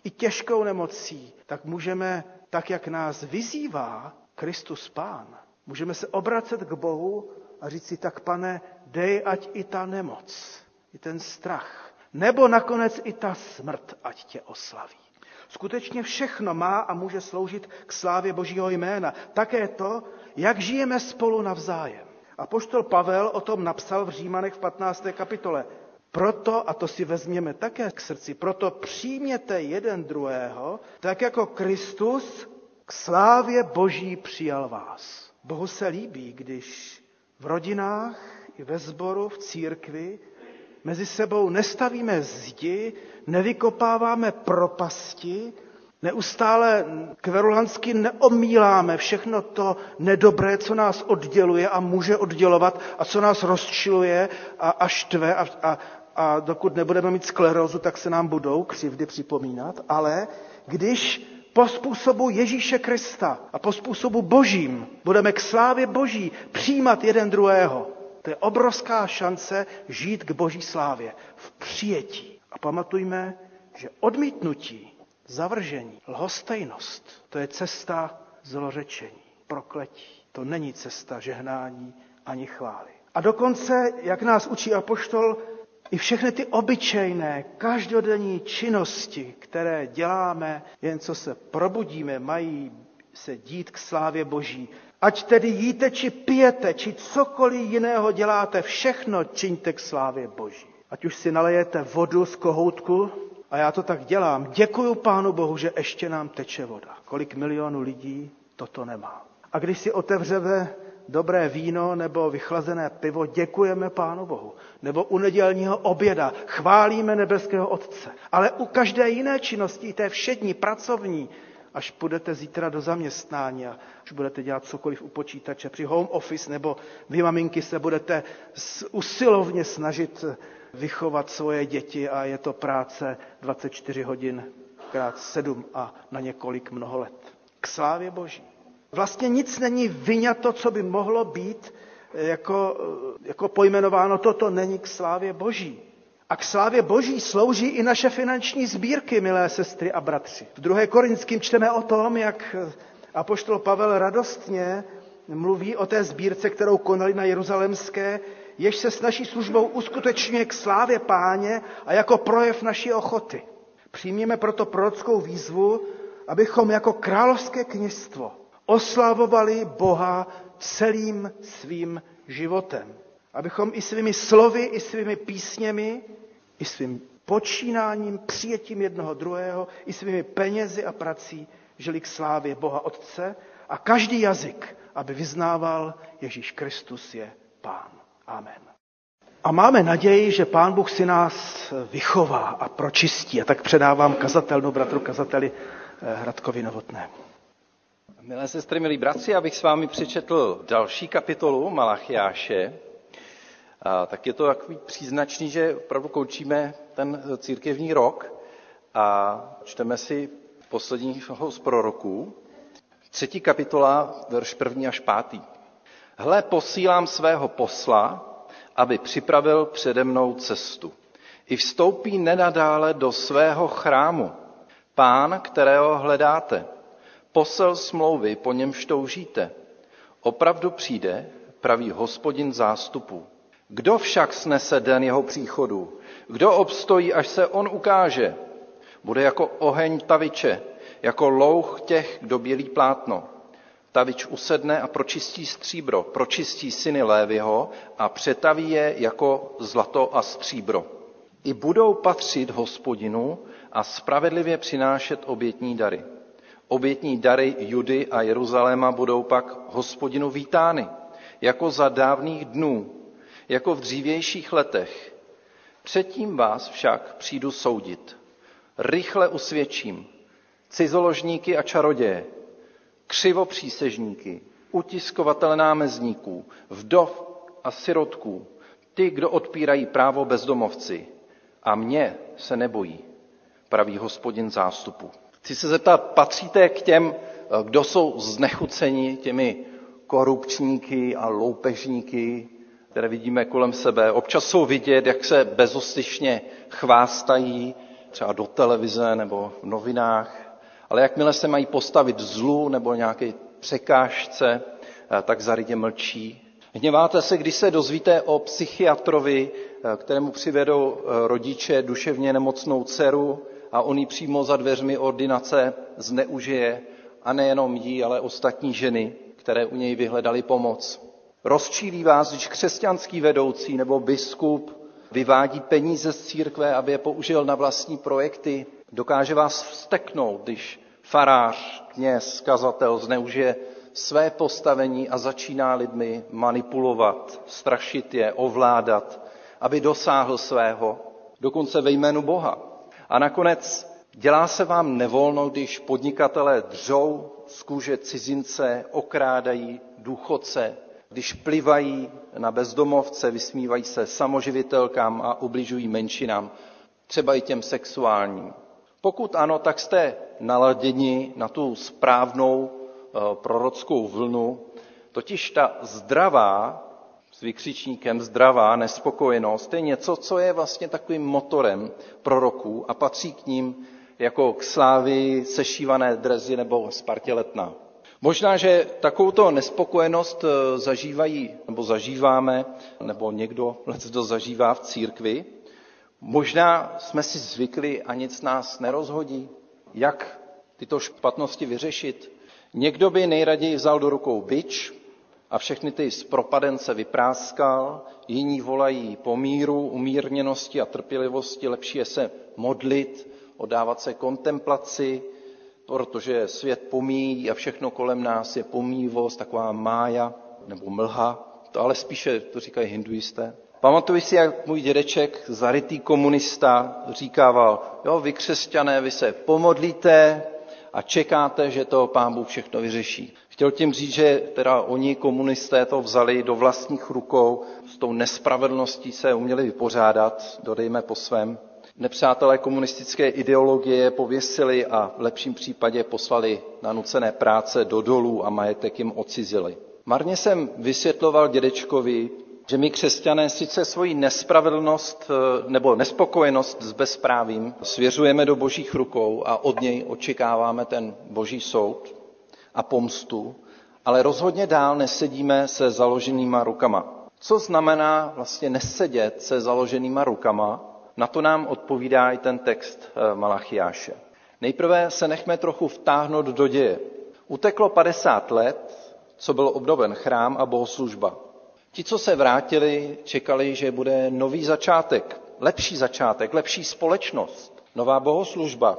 i těžkou nemocí, tak můžeme, tak jak nás vyzývá Kristus Pán, můžeme se obracet k Bohu a říct si, tak pane, dej, ať i ta nemoc, i ten strach, nebo nakonec i ta smrt, ať tě oslaví. Skutečně všechno má a může sloužit k slávě Božího jména. Také to, jak žijeme spolu navzájem. A poštol Pavel o tom napsal v Římanech v 15. kapitole. Proto, a to si vezměme také k srdci, proto přijměte jeden druhého, tak jako Kristus k slávě Boží přijal vás. Bohu se líbí, když v rodinách, i ve sboru, v církvi, mezi sebou nestavíme zdi, nevykopáváme propasti, neustále kverulansky neomíláme všechno to nedobré, co nás odděluje a může oddělovat a co nás rozčiluje a, a štve a, a, a dokud nebudeme mít sklerózu, tak se nám budou křivdy připomínat, ale když po způsobu Ježíše Krista a po způsobu Božím budeme k slávě Boží přijímat jeden druhého, to je obrovská šance žít k Boží slávě v přijetí. A pamatujme, že odmítnutí, zavržení, lhostejnost, to je cesta zlořečení, prokletí. To není cesta žehnání ani chvály. A dokonce, jak nás učí apoštol, i všechny ty obyčejné, každodenní činnosti, které děláme, jen co se probudíme, mají se dít k slávě Boží. Ať tedy jíte, či pijete, či cokoliv jiného děláte, všechno čiňte k slávě Boží. Ať už si nalejete vodu z kohoutku, a já to tak dělám. Děkuju Pánu Bohu, že ještě nám teče voda. Kolik milionů lidí toto nemá. A když si otevřeme dobré víno nebo vychlazené pivo, děkujeme Pánu Bohu. Nebo u nedělního oběda chválíme nebeského Otce. Ale u každé jiné činnosti, té všední, pracovní, až půjdete zítra do zaměstnání a už budete dělat cokoliv u počítače, při home office nebo vy maminky se budete usilovně snažit vychovat svoje děti a je to práce 24 hodin krát 7 a na několik mnoho let. K slávě Boží. Vlastně nic není vyňato, co by mohlo být eh, jako, eh, jako pojmenováno, toto není k slávě Boží. A k slávě Boží slouží i naše finanční sbírky, milé sestry a bratři. V 2. Korinským čteme o tom, jak eh, apoštol Pavel radostně mluví o té sbírce, kterou konali na Jeruzalemské, jež se s naší službou uskutečňuje k slávě páně a jako projev naší ochoty. Přijměme proto prorockou výzvu, abychom jako královské kněžstvo oslavovali Boha celým svým životem. Abychom i svými slovy, i svými písněmi, i svým počínáním, přijetím jednoho druhého, i svými penězi a prací žili k slávě Boha Otce a každý jazyk, aby vyznával Ježíš Kristus je Pán. Amen. A máme naději, že Pán Bůh si nás vychová a pročistí. A tak předávám kazatelnu bratru kazateli eh, Hradkovi Novotnému. Milé sestry, milí bratři, abych s vámi přečetl další kapitolu Malachiáše, a tak je to takový příznačný, že opravdu končíme ten církevní rok a čteme si posledního z proroků. Třetí kapitola, verš první až pátý. Hle, posílám svého posla, aby připravil přede mnou cestu. I vstoupí nenadále do svého chrámu. Pán, kterého hledáte, posel smlouvy, po němž toužíte. Opravdu přijde, praví hospodin zástupů. Kdo však snese den jeho příchodu? Kdo obstojí, až se on ukáže? Bude jako oheň taviče, jako louch těch, kdo bělí plátno. Tavič usedne a pročistí stříbro, pročistí syny Lévyho a přetaví je jako zlato a stříbro. I budou patřit hospodinu a spravedlivě přinášet obětní dary. Obětní dary Judy a Jeruzaléma budou pak hospodinu vítány, jako za dávných dnů, jako v dřívějších letech. Předtím vás však přijdu soudit. Rychle usvědčím cizoložníky a čaroděje, křivopřísežníky, utiskovatele námezníků, vdov a sirotků, ty, kdo odpírají právo bezdomovci. A mě se nebojí, praví hospodin zástupu. Chci se zeptat, patříte k těm, kdo jsou znechuceni těmi korupčníky a loupežníky, které vidíme kolem sebe. Občas jsou vidět, jak se bezostyšně chvástají, třeba do televize nebo v novinách, ale jakmile se mají postavit zlu nebo nějaké překážce, eh, tak zarytě mlčí. Hněváte se, když se dozvíte o psychiatrovi, eh, kterému přivedou eh, rodiče duševně nemocnou dceru a on ji přímo za dveřmi ordinace zneužije a nejenom jí, ale ostatní ženy, které u něj vyhledali pomoc. Rozčílí vás, když křesťanský vedoucí nebo biskup vyvádí peníze z církve, aby je použil na vlastní projekty. Dokáže vás vsteknout, když farář, kněz, kazatel zneužije své postavení a začíná lidmi manipulovat, strašit je, ovládat, aby dosáhl svého, dokonce ve jménu Boha. A nakonec dělá se vám nevolno, když podnikatelé dřou z kůže cizince, okrádají důchodce, když plivají na bezdomovce, vysmívají se samoživitelkám a ubližují menšinám, třeba i těm sexuálním. Pokud ano, tak jste naladěni na tu správnou eh, prorockou vlnu, totiž ta zdravá, s vykřičníkem zdravá nespokojenost, je něco, co je vlastně takovým motorem proroků a patří k ním jako k slávy sešívané drezy nebo Spartě letná. Možná, že takovouto nespokojenost eh, zažívají, nebo zažíváme, nebo někdo to zažívá v církvi. Možná jsme si zvykli a nic nás nerozhodí, jak tyto špatnosti vyřešit. Někdo by nejraději vzal do rukou byč a všechny ty propadence vypráskal, jiní volají po míru, umírněnosti a trpělivosti, lepší je se modlit, odávat se kontemplaci, protože svět pomíjí a všechno kolem nás je pomývost, taková mája nebo mlha, to ale spíše to říkají hinduisté. Pamatuji si, jak můj dědeček, zarytý komunista, říkával, jo, vy křesťané, vy se pomodlíte a čekáte, že to pán Bůh všechno vyřeší. Chtěl tím říct, že teda oni komunisté to vzali do vlastních rukou, s tou nespravedlností se uměli vypořádat, dodejme po svém. Nepřátelé komunistické ideologie pověsili a v lepším případě poslali na nucené práce do dolů a majetek jim ocizili. Marně jsem vysvětloval dědečkovi, že my křesťané sice svoji nespravedlnost eh, nebo nespokojenost s bezprávím svěřujeme do božích rukou a od něj očekáváme ten boží soud a pomstu, ale rozhodně dál nesedíme se založenýma rukama. Co znamená vlastně nesedět se založenýma rukama? Na to nám odpovídá i ten text eh, Malachiáše. Nejprve se nechme trochu vtáhnout do děje. Uteklo 50 let, co byl obnoven chrám a bohoslužba. Ti, co se vrátili, čekali, že bude nový začátek, lepší začátek, lepší společnost, nová bohoslužba,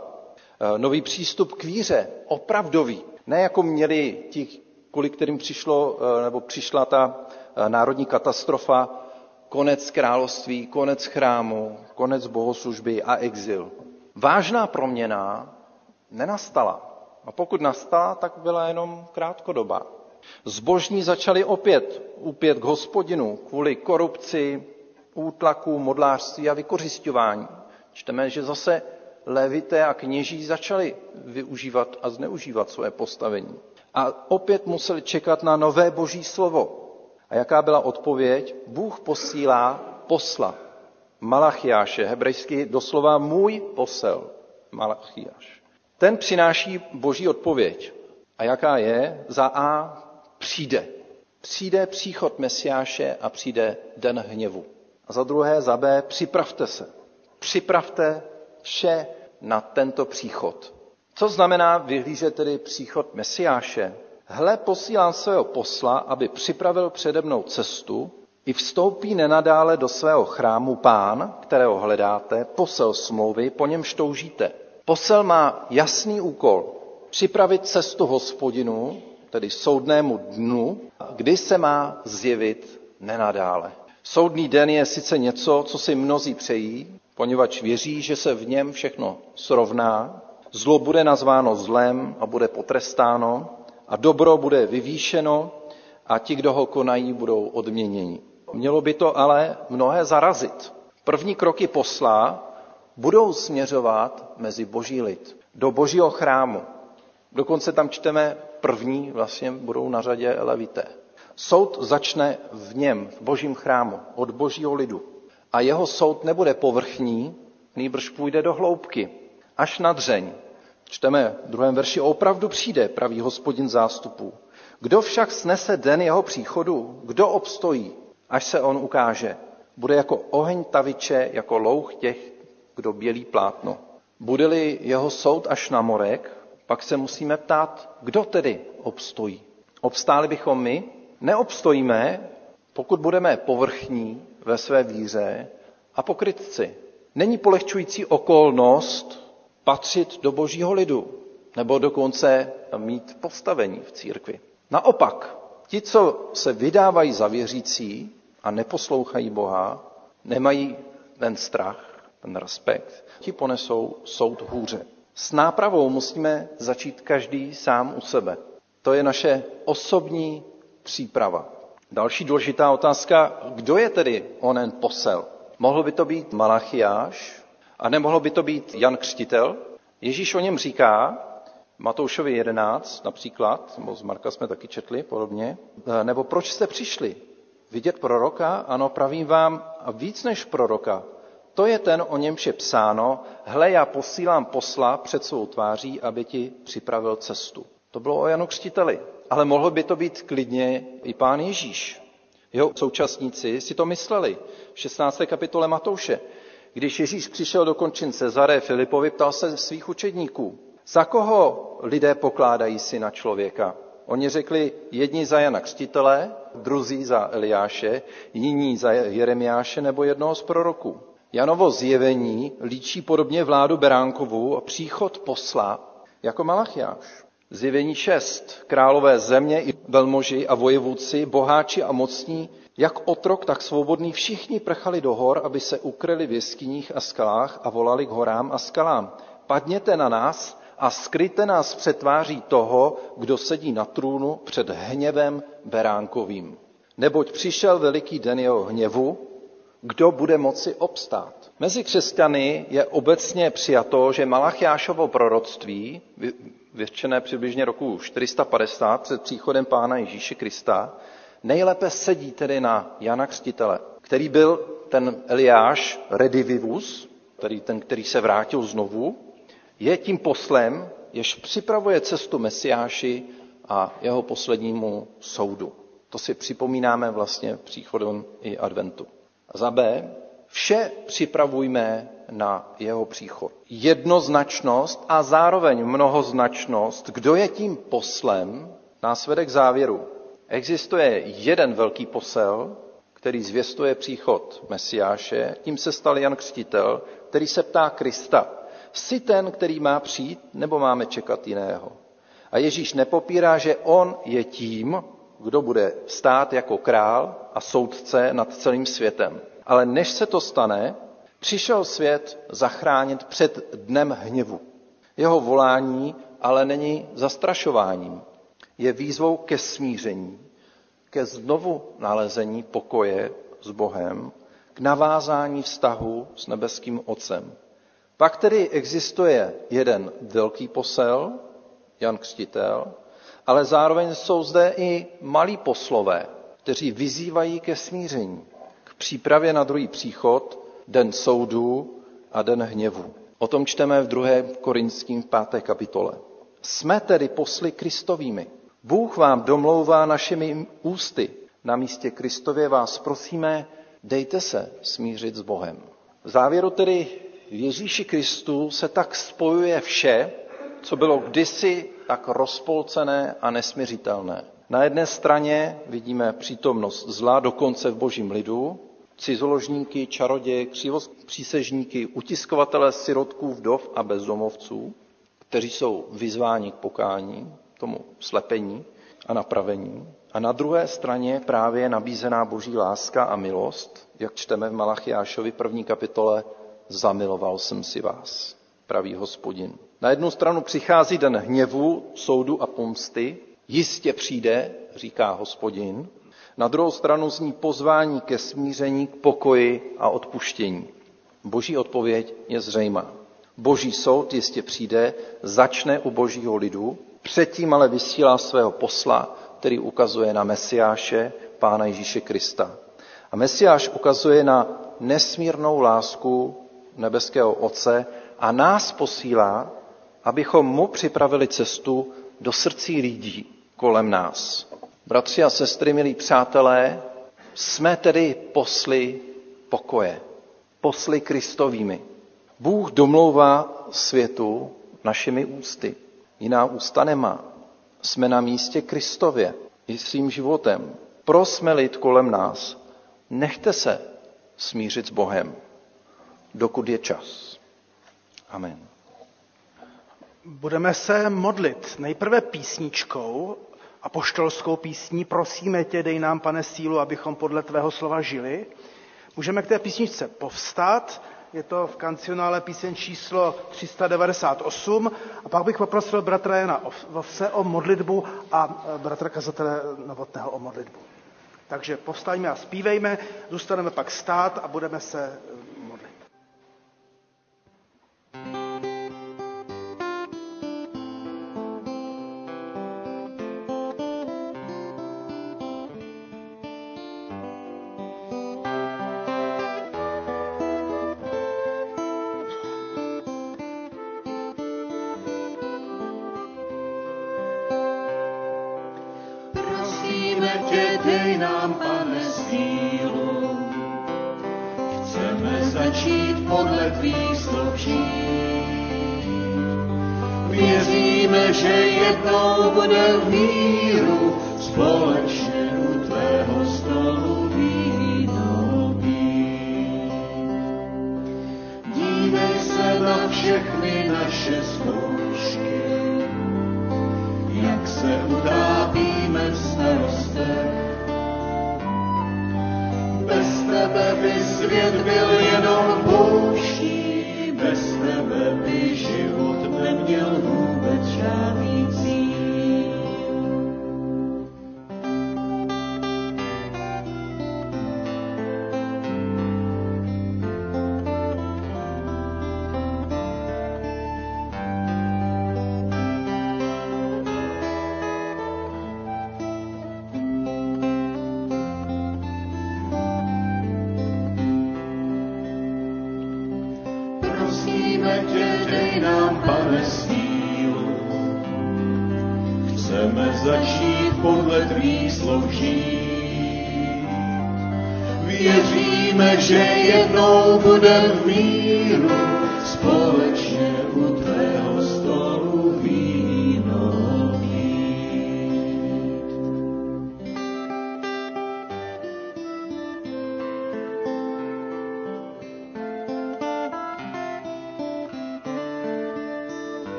eh, nový přístup k víře, opravdový. Ne jako měli ti, kvůli kterým přišlo, eh, nebo přišla ta eh, národní katastrofa, konec království, konec chrámu, konec bohoslužby a exil. Vážná proměna nenastala. A pokud nastala, tak byla jenom krátkodoba. Zbožní začali opět úpět k hospodinu kvůli korupci, útlaku, modlářství a vykořišťování. Čteme, že zase levité a kněží začali využívat a zneužívat své postavení. A opět museli čekat na nové boží slovo. A jaká byla odpověď? Bůh posílá posla. Malachiáše, hebrejsky doslova můj posel. Malachiáš. Ten přináší boží odpověď. A jaká je? Za A přijde. Přijde příchod Mesiáše a přijde den hněvu. A za druhé, za B, připravte se. Připravte vše na tento příchod. Co znamená vyhlížet tedy příchod Mesiáše? Hle, posílám svého posla, aby připravil přede mnou cestu, i vstoupí nenadále do svého chrámu pán, kterého hledáte, posel smlouvy, po němž toužíte. Posel má jasný úkol připravit cestu hospodinu, tedy soudnému dnu, kdy se má zjevit nenadále. Soudný den je sice něco, co si mnozí přejí, poněvadž věří, že se v něm všechno srovná, zlo bude nazváno zlem a bude potrestáno a dobro bude vyvýšeno a ti, kdo ho konají, budou odměněni. Mělo by to ale mnohé zarazit. První kroky posla budou směřovat mezi boží lid, do božího chrámu. Dokonce tam čteme první, vlastně budou na řadě levité. Soud začne v něm, v božím chrámu, od božího lidu. A jeho soud nebude povrchní, nýbrž půjde do hloubky, až na dřeň. Čteme v druhém verši, opravdu přijde, pravý hospodin zástupů. Kdo však snese den jeho příchodu, kdo obstojí, až se on ukáže? Bude jako oheň taviče, jako louch těch, kdo bělí plátno. Bude-li jeho soud až na morek, pak se musíme ptát, kdo tedy obstojí. Obstáli bychom my? Neobstojíme, pokud budeme povrchní ve své víře a pokrytci. Není polehčující okolnost patřit do božího lidu, nebo dokonce mít postavení v církvi. Naopak, ti, co se vydávají za věřící a neposlouchají Boha, nemají ten strach, ten respekt, ti ponesou soud hůře. S nápravou musíme začít každý sám u sebe. To je naše osobní příprava. Další důležitá otázka, kdo je tedy onen posel? Mohl by to být Malachiáš, a nemohlo by to být Jan Křtitel? Ježíš o něm říká, Matoušovi 11 například, nebo z Marka jsme taky četli podobně, nebo proč jste přišli? Vidět proroka? Ano, pravím vám, a víc než proroka. To je ten, o němž je psáno, hle, já posílám posla před svou tváří, aby ti připravil cestu. To bylo o Janu Křtiteli. Ale mohl by to být klidně i pán Ježíš. Jeho současníci si to mysleli. V 16. kapitole Matouše. Když Ježíš přišel do končin Cezaré Filipovi, ptal se svých učedníků, za koho lidé pokládají syna člověka? Oni řekli jedni za Jana Křtitele, druzí za Eliáše, jiní za Jeremiáše nebo jednoho z proroků. Janovo zjevení líčí podobně vládu Beránkovou a příchod posla jako Malachiáš. Zjevení 6. Králové země i velmoži a vojevůdci, boháči a mocní, jak otrok, tak svobodný, všichni prchali do hor, aby se ukryli v jeskyních a skalách a volali k horám a skalám. Padněte na nás a skryte nás před tváří toho, kdo sedí na trůnu před hněvem beránkovým. Neboť přišel veliký den jeho hněvu, kdo bude moci obstát. Mezi křesťany je obecně přijato, že Malachiášovo proroctví, vyřčené přibližně roku 450 před příchodem Pána Ježíše Krista, nejlépe sedí tedy na Jana Křtitele, který byl ten Eliáš redivivus, který, ten, který se vrátil znovu, je tím poslem, jež připravuje cestu Mesiáši a jeho poslednímu soudu. To si připomínáme vlastně příchodem i adventu. Za B, vše připravujme na jeho příchod. Jednoznačnost a zároveň mnohoznačnost, kdo je tím poslem, nás vede k závěru. Existuje jeden velký posel, který zvěstuje příchod Mesiáše, tím se stal Jan Křtitel, který se ptá Krista, jsi ten, který má přijít, nebo máme čekat jiného? A Ježíš nepopírá, že on je tím, kdo bude stát jako král a soudce nad celým světem. Ale než se to stane, přišel svět zachránit před dnem hněvu. Jeho volání ale není zastrašováním. Je výzvou ke smíření, ke znovu nalezení pokoje s Bohem, k navázání vztahu s nebeským Otcem. Pak tedy existuje jeden velký posel, Jan Křtitel, ale zároveň jsou zde i malí poslové, kteří vyzývají ke smíření, k přípravě na druhý příchod, den soudu a den hněvu. O tom čteme v 2. Korinským v 5. kapitole. Jsme tedy posly Kristovými. Bůh vám domlouvá našimi ústy. Na místě Kristově vás prosíme, dejte se smířit s Bohem. V závěru tedy v Ježíši Kristu se tak spojuje vše, co bylo kdysi tak rozpolcené a nesměřitelné. Na jedné straně vidíme přítomnost zla dokonce v božím lidu, cizoložníky, čaroděje, přísežníky, utiskovatele sirotků, vdov a bezdomovců, kteří jsou vyzváni k pokání, tomu slepení a napravení. A na druhé straně právě nabízená boží láska a milost, jak čteme v Malachiášovi první kapitole, zamiloval jsem si vás, pravý hospodin. Na jednu stranu přichází den hněvu, soudu a pomsty, jistě přijde, říká hospodin. Na druhou stranu zní pozvání ke smíření, k pokoji a odpuštění. Boží odpověď je zřejmá. Boží soud jistě přijde, začne u božího lidu, předtím ale vysílá svého posla, který ukazuje na Mesiáše, Pána Ježíše Krista. A Mesiáš ukazuje na nesmírnou lásku nebeského Otce a nás posílá, abychom mu připravili cestu do srdcí lidí kolem nás. Bratři a sestry, milí přátelé, jsme tedy posly pokoje, posly Kristovými. Bůh domlouvá světu našimi ústy. Jiná ústa nemá. Jsme na místě Kristově i svým životem. Prosme lid kolem nás. Nechte se smířit s Bohem, dokud je čas. Amen. Budeme se modlit nejprve písničkou a poštolskou písní Prosíme tě, dej nám, pane, sílu, abychom podle tvého slova žili. Můžeme k té písničce povstat, je to v kancionále píseň číslo 398 a pak bych poprosil bratra Jana Vovse o modlitbu a e, bratra kazatele Novotného o modlitbu. Takže povstaňme a zpívejme, zůstaneme pak stát a budeme se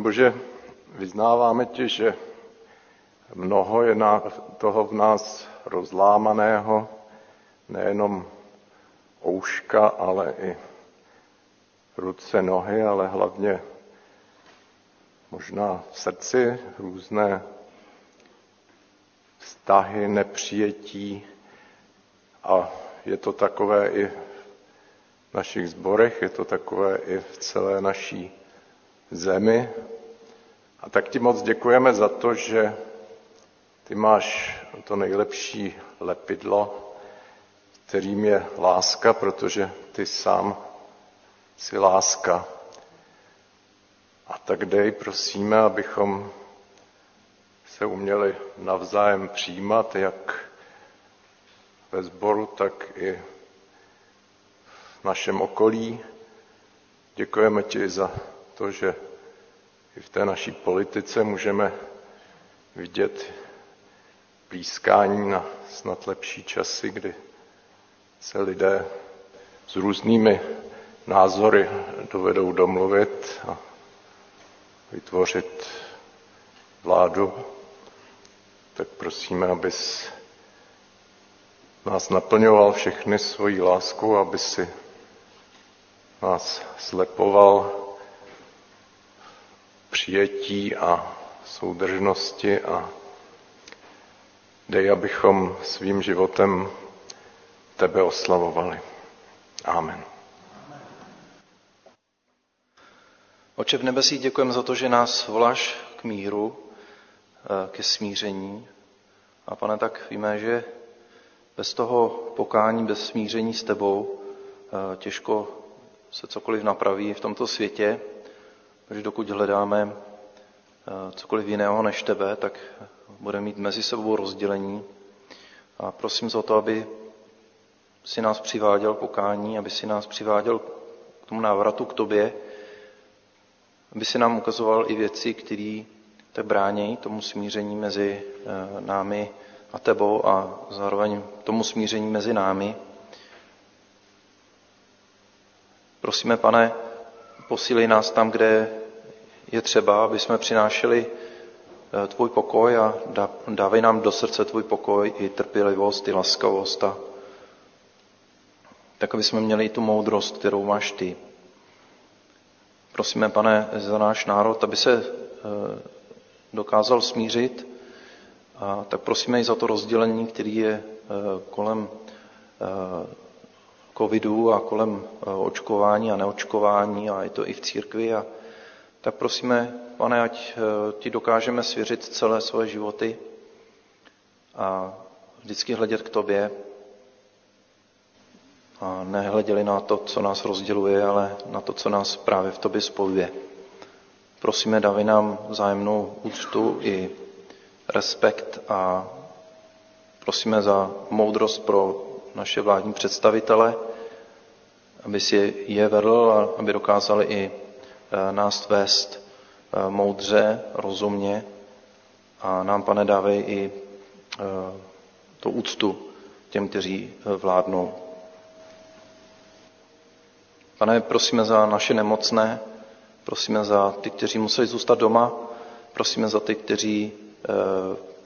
Pane Bože, vyznáváme ti, že mnoho je na, toho v nás rozlámaného, nejenom ouška, ale i ruce, nohy, ale hlavně možná v srdci různé vztahy, nepřijetí. A je to takové i v našich zborech, je to takové i v celé naší zemi. A tak ti moc děkujeme za to, že ty máš to nejlepší lepidlo, kterým je láska, protože ty sám jsi láska. A tak dej, prosíme, abychom se uměli navzájem přijímat, jak ve sboru, tak i v našem okolí. Děkujeme ti za to, že i v té naší politice můžeme vidět blízkání na snad lepší časy, kdy se lidé s různými názory dovedou domluvit a vytvořit vládu, tak prosíme, abys nás naplňoval všechny svojí láskou, aby si nás slepoval přijetí a soudržnosti a dej, abychom svým životem tebe oslavovali. Amen. Oče v nebesích, děkujeme za to, že nás voláš k míru, eh, ke smíření. A pane, tak víme, že bez toho pokání, bez smíření s tebou eh, těžko se cokoliv napraví v tomto světě. Takže dokud hledáme eh, cokoliv jiného než tebe, tak budeme mít mezi sebou rozdělení. A prosím za to, aby si nás přiváděl pokání, aby si nás přiváděl k tomu návratu k tobě, aby si nám ukazoval i věci, které tak bráněj tomu smíření mezi eh, námi a tebou a zároveň tomu smíření mezi námi. Prosíme, pane, posílej nás tam, kde je třeba, aby jsme přinášeli eh, tvůj pokoj a dávej nám do srdce tvůj pokoj i trpělivost, i laskavost a tak, aby jsme měli i tu moudrost, kterou máš ty. Prosíme, pane, za náš národ, aby se eh, dokázal smířit, a tak prosíme i za to rozdělení, který je eh, kolem covidu a kolem očkování a neočkování a je to i v církvi a tak prosíme, pane, ať eh, ti dokážeme svěřit celé svoje životy a vždycky hledět k tobě a nehleděli na to, co nás rozděluje, ale na to, co nás právě v tobě spojuje. Prosíme, dávej nám vzájemnou úctu i respekt a prosíme za moudrost pro naše vládní představitele, aby si je vedl a aby dokázali i nás vést eh, moudře, rozumně a nám, pane, dávej i eh, to úctu těm, kteří vládnou. Pane, prosíme za naše nemocné, prosíme za ty, kteří museli zůstat doma, prosíme za ty, kteří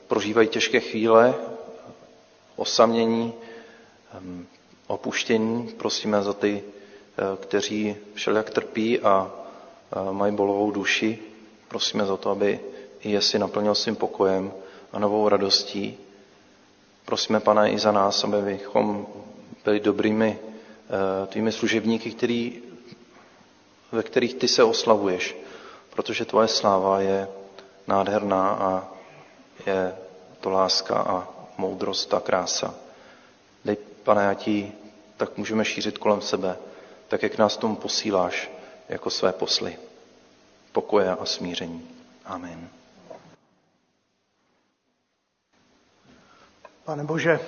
prožívají těžké chvíle, osamění, opuštění, prosíme za ty, kteří všelijak trpí a mají bolovou duši. Prosíme za to, aby je si naplnil svým pokojem a novou radostí. Prosíme, pane, i za nás, aby bychom byli dobrými eh, tvými služebníky, který, ve kterých ty se oslavuješ, protože tvoje sláva je nádherná a je to láska a moudrost a krása. Dej, pane, a ti tak můžeme šířit kolem sebe, tak jak nás tomu posíláš jako své posly. Pokoje a smíření. Amen. Pane Bože,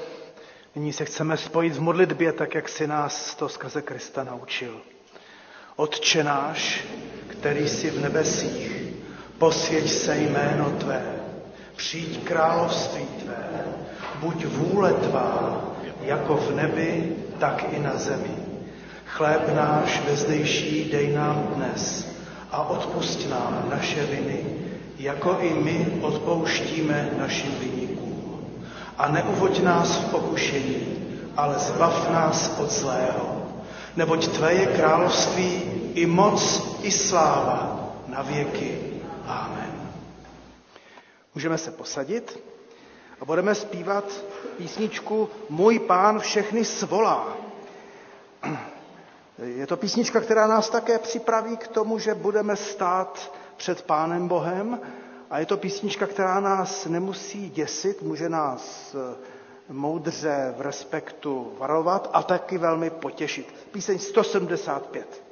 nyní se chceme spojit v modlitbě, tak jak si nás to skrze Krista naučil. Otče náš, který jsi v nebesích, posvěť se jméno Tvé, přijď království Tvé, buď vůle Tvá, jako v nebi, tak i na zemi. Chléb náš vezdejší dej nám dnes a odpust nám naše viny, jako i my odpouštíme našim vynikům. A neuvoď nás v pokušení, ale zbav nás od zlého. Neboť Tvé je království i moc, i sláva na věky. Amen. Můžeme se posadit a budeme zpívat písničku Můj pán všechny svolá. Je to písnička, která nás také připraví k tomu, že budeme stát před Pánem Bohem a je to písnička, která nás nemusí děsit, může nás eh, moudře v respektu varovat a taky velmi potěšit. Píseň 175.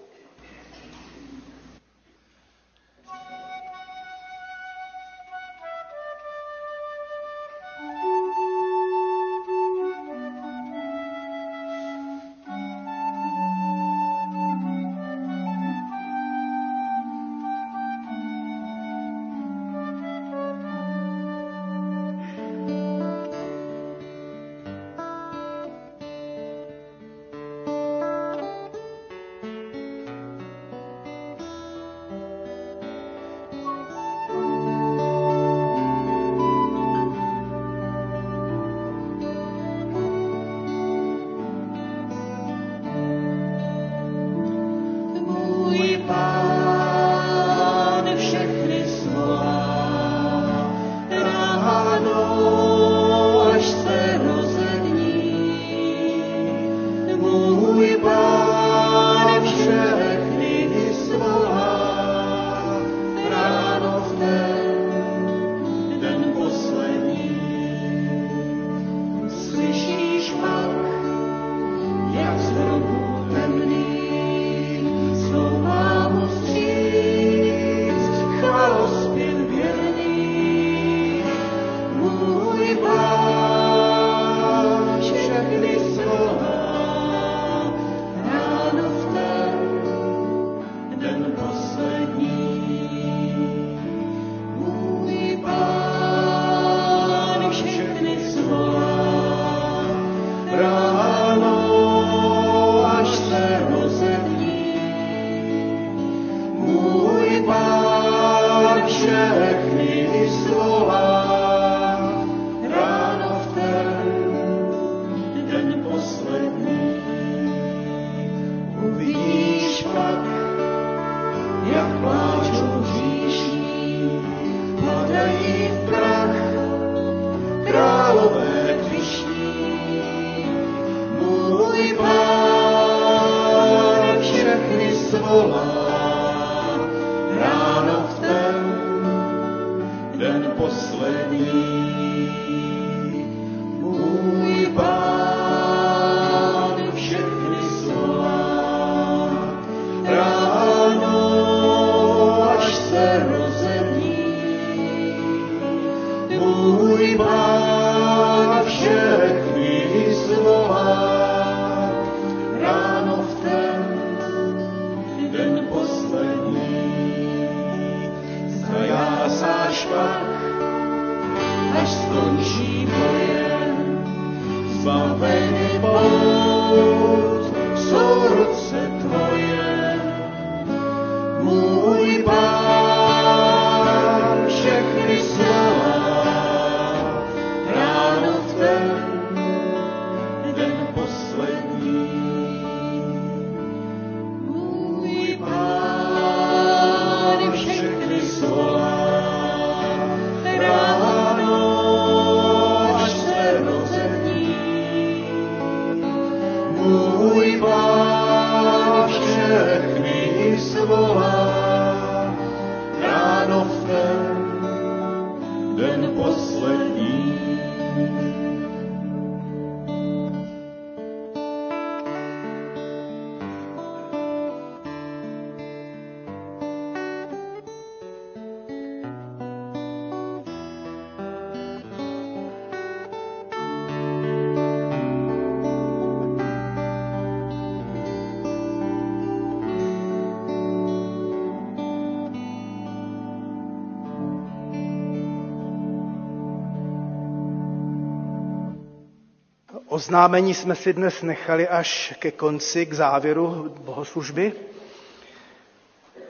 Oznámení jsme si dnes nechali až ke konci, k závěru bohoslužby.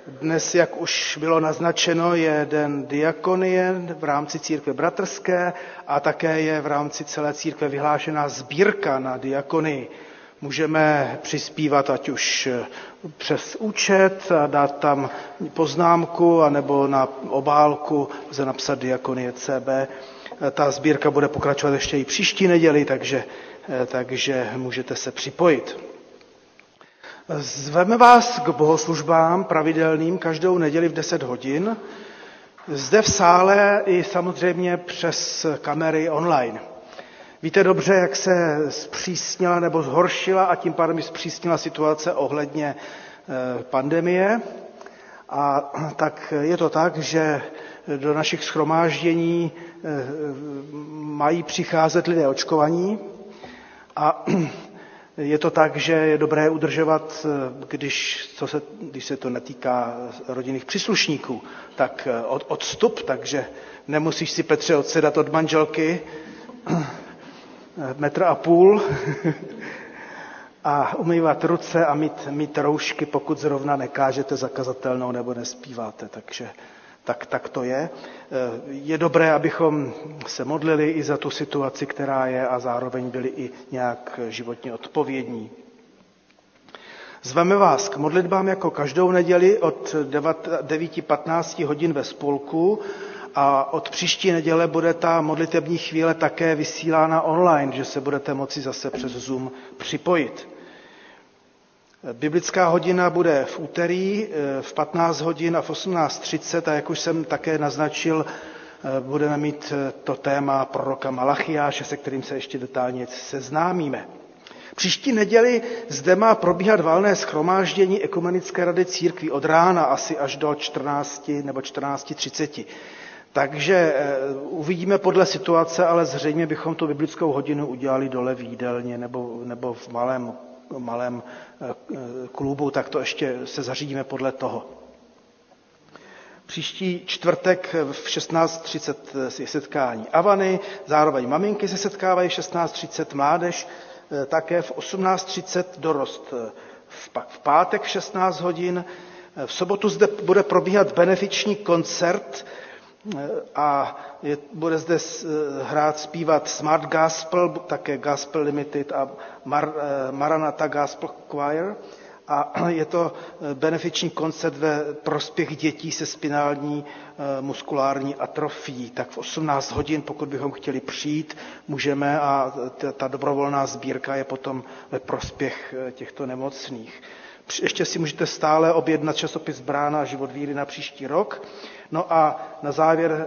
Dnes, jak už bylo naznačeno, je den diakonie v rámci církve bratrské a také je v rámci celé církve vyhlášená sbírka na diakonii. Můžeme přispívat ať už přes účet a dát tam poznámku, anebo na obálku lze napsat diakonie CB. Ta sbírka bude pokračovat ještě i příští neděli, takže, takže můžete se připojit. Zveme vás k bohoslužbám pravidelným každou neděli v 10 hodin. Zde v sále i samozřejmě přes kamery online. Víte dobře, jak se zpřísnila nebo zhoršila a tím pádem zpřísnila situace ohledně pandemie. A tak je to tak, že do našich schromáždění mají přicházet lidé očkovaní a *clears throat* je to tak, že je dobré udržovat, když, co se, když se to netýká rodinných příslušníků, tak od, odstup, takže nemusíš si Petře odsedat od manželky metr a půl *laughs* a umývat ruce a mít, mít roušky, pokud zrovna nekážete zakazatelnou nebo nespíváte. Takže tak, tak to je. Je dobré, abychom se modlili i za tu situaci, která je a zároveň byli i nějak životně odpovědní. Zveme vás k modlitbám jako každou neděli od 9.15 hodin ve spolku a od příští neděle bude ta modlitební chvíle také vysílána online, že se budete moci zase přes Zoom připojit. Biblická hodina bude v úterý v 15 hodin a v 18.30 a jak už jsem také naznačil, budeme mít to téma proroka Malachiáše, se kterým se ještě detailně seznámíme. Příští neděli zde má probíhat valné schromáždění Ekumenické rady církví od rána asi až do 14 nebo 14.30. Takže uvidíme podle situace, ale zřejmě bychom tu biblickou hodinu udělali dole v jídelně nebo, nebo v malém, malém klubu, tak to ještě se zařídíme podle toho. Příští čtvrtek v 16.30 je setkání Avany, zároveň maminky se setkávají v 16.30, mládež také v 18.30 dorost. Pak v pátek v 16 hodin, v sobotu zde bude probíhat benefiční koncert a je, bude zde hrát, zpívat Smart Gospel, také Gospel Limited a Mar, Maranatha Gospel Choir. A *clears throat* je to eh, benefiční koncert ve prospěch dětí se spinální eh, muskulární atrofií. Tak v 18 hodin, pokud bychom chtěli přijít, můžeme a ta dobrovolná sbírka je potom ve prospěch eh, těchto nemocných. Ještě si můžete stále objednat časopis Brána a život víry na příští rok. No a na závěr eh,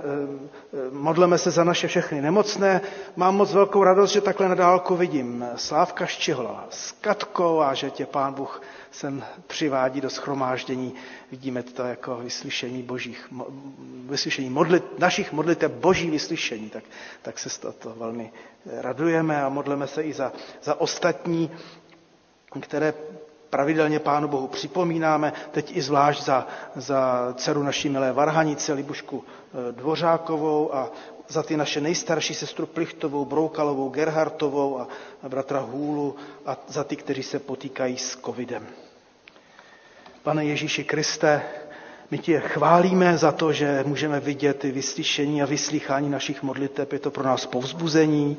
eh, modleme se za naše všechny nemocné. Mám moc velkou radost, že takhle na dálku vidím Slávka Ščihla s Katkou a že tě pán Bůh sem přivádí do schromáždění. Vidíme to jako vyslyšení božích, vyslyšení modlit, našich modlitev, boží vyslyšení. Tak, tak se z toho velmi radujeme a modleme se i za, za ostatní, které pravidelně Pánu Bohu připomínáme, teď i zvlášť za, za dceru naší milé Varhanice, Libušku e, Dvořákovou a za ty naše nejstarší sestru Plichtovou, Broukalovou, Gerhartovou a, bratra Hůlu a za ty, kteří se potýkají s covidem. Pane Ježíši Kriste, my tě chválíme za to, že můžeme vidět ty vyslyšení a vyslychání našich modliteb. Je to pro nás povzbuzení.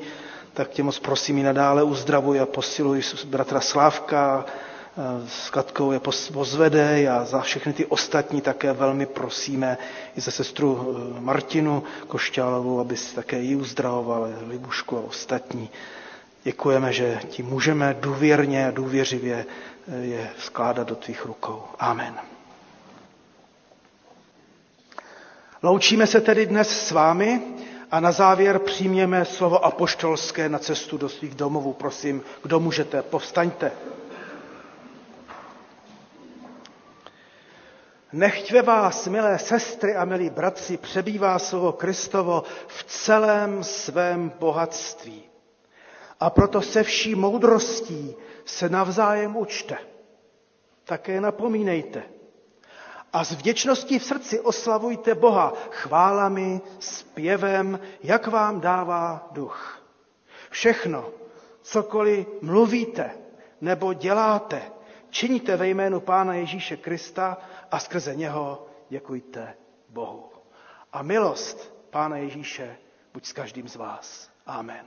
Tak tě moc prosím i nadále uzdravuj a posiluj bratra Slávka, s Katkou je pozvedej a za všechny ty ostatní také velmi prosíme i za sestru eh, Martinu Košťálovou, aby si také ji uzdravoval, Libušku a ostatní. Děkujeme, že ti můžeme důvěrně a důvěřivě eh, je skládat do tvých rukou. Amen. Loučíme se tedy dnes s vámi a na závěr přijměme slovo apoštolské na cestu do svých domovů. Prosím, kdo můžete, povstaňte. Nechť ve vás, milé sestry a milí bratři, přebývá slovo Kristovo v celém svém bohatství. A proto se vší moudrostí se navzájem učte. Také napomínejte. A s vděčností v srdci oslavujte Boha chválami, zpěvem, jak vám dává duch. Všechno, cokoliv mluvíte nebo děláte, činíte ve jménu Pána Ježíše Krista a skrze něho děkujte Bohu. A milost Pána Ježíše buď s každým z vás. Amen.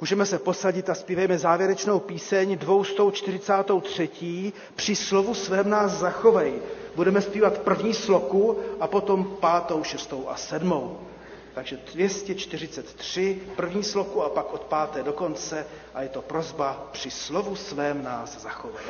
Můžeme se posadit a zpívejme závěrečnou píseň 243. Při slovu svém nás zachovej. Budeme zpívat první sloku a potom pátou, šestou a sedmou. Takže 243, první sloku a pak od páté do konce a je to prozba při slovu svém nás zachovej.